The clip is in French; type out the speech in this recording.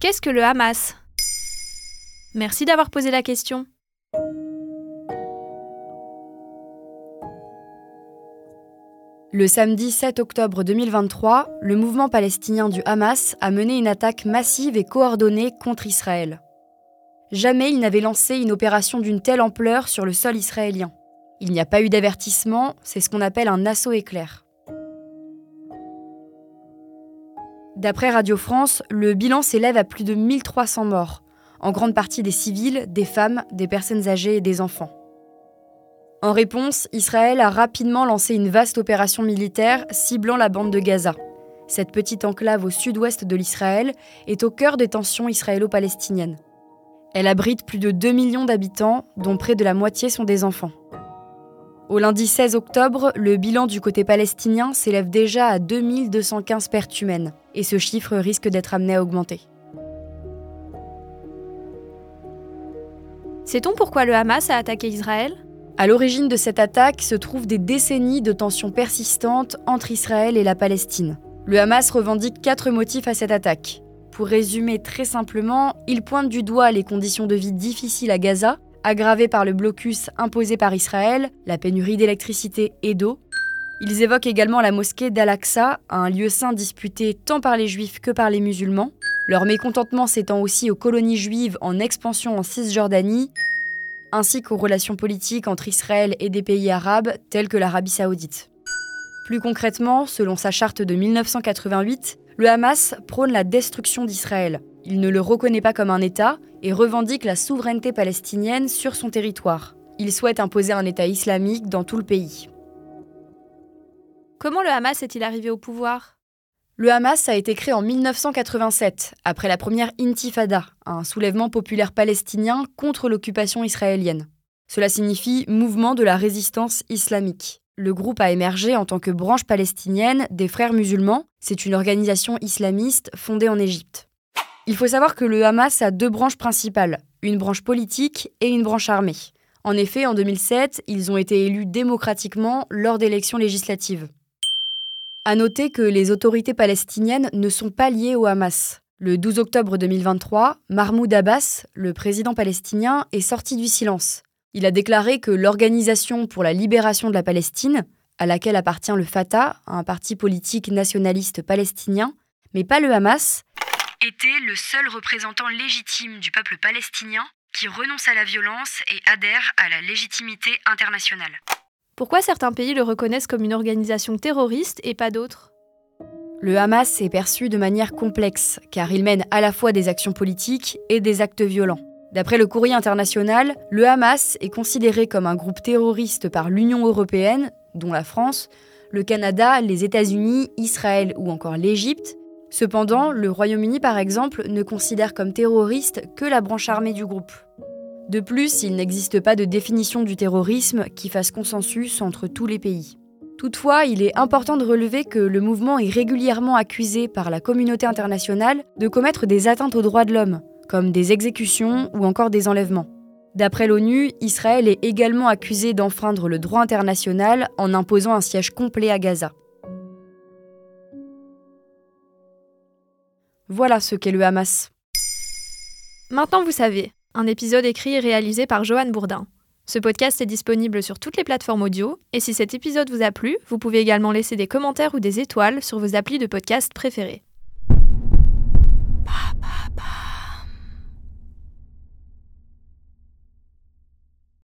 Qu'est-ce que le Hamas? Merci d'avoir posé la question. Le samedi 7 octobre 2023, le mouvement palestinien du Hamas a mené une attaque massive et coordonnée contre Israël. Jamais il n'avait lancé une opération d'une telle ampleur sur le sol israélien. Il n'y a pas eu d'avertissement, c'est ce qu'on appelle un assaut éclair. D'après Radio France, le bilan s'élève à plus de 1300 morts, en grande partie des civils, des femmes, des personnes âgées et des enfants. En réponse, Israël a rapidement lancé une vaste opération militaire ciblant la bande de Gaza. Cette petite enclave au sud-ouest de l'Israël est au cœur des tensions israélo-palestiniennes. Elle abrite plus de 2 millions d'habitants, dont près de la moitié sont des enfants. Au lundi 16 octobre, le bilan du côté palestinien s'élève déjà à 2215 pertes humaines, et ce chiffre risque d'être amené à augmenter. Sait-on pourquoi le Hamas a attaqué Israël? À l'origine de cette attaque se trouvent des décennies de tensions persistantes entre Israël et la Palestine. Le Hamas revendique quatre motifs à cette attaque. Pour résumer très simplement, il pointe du doigt les conditions de vie difficiles à Gaza, aggravées par le blocus imposé par Israël, la pénurie d'électricité et d'eau. Ils évoquent également la mosquée d'Al-Aqsa, un lieu saint disputé tant par les juifs que par les musulmans. Leur mécontentement s'étend aussi aux colonies juives en expansion en Cisjordanie, ainsi qu'aux relations politiques entre Israël et des pays arabes tels que l'Arabie saoudite. Plus concrètement, selon sa charte de 1988, le Hamas prône la destruction d'Israël. Il ne le reconnaît pas comme un État et revendique la souveraineté palestinienne sur son territoire. Il souhaite imposer un État islamique dans tout le pays. Comment le Hamas est-il arrivé au pouvoir? Le Hamas a été créé en 1987, après la première Intifada, un soulèvement populaire palestinien contre l'occupation israélienne. Cela signifie Mouvement de la résistance islamique. Le groupe a émergé en tant que branche palestinienne des Frères musulmans. C'est une organisation islamiste fondée en Égypte. Il faut savoir que le Hamas a deux branches principales, une branche politique et une branche armée. En effet, en 2007, ils ont été élus démocratiquement lors d'élections législatives. À noter que les autorités palestiniennes ne sont pas liées au Hamas. Le 12 octobre 2023, Mahmoud Abbas, le président palestinien, est sorti du silence. Il a déclaré que l'Organisation pour la libération de la Palestine, à laquelle appartient le Fatah, un parti politique nationaliste palestinien, mais pas le Hamas, était le seul représentant légitime du peuple palestinien qui renonce à la violence et adhère à la légitimité internationale. Pourquoi certains pays le reconnaissent comme une organisation terroriste et pas d'autres? Le Hamas est perçu de manière complexe, car il mène à la fois des actions politiques et des actes violents. D'après le courrier international, le Hamas est considéré comme un groupe terroriste par l'Union européenne, dont la France, le Canada, les États-Unis, Israël ou encore l'Égypte. Cependant, le Royaume-Uni, par exemple, ne considère comme terroriste que la branche armée du groupe. De plus, il n'existe pas de définition du terrorisme qui fasse consensus entre tous les pays. Toutefois, il est important de relever que le mouvement est régulièrement accusé par la communauté internationale de commettre des atteintes aux droits de l'homme, comme des exécutions ou encore des enlèvements. D'après l'ONU, Israël est également accusé d'enfreindre le droit international en imposant un siège complet à Gaza. Voilà ce qu'est le Hamas. Maintenant vous savez, un épisode écrit et réalisé par Johan Bourdin. Ce podcast est disponible sur toutes les plateformes audio, et si cet épisode vous a plu, vous pouvez également laisser des commentaires ou des étoiles sur vos applis de podcast préférés.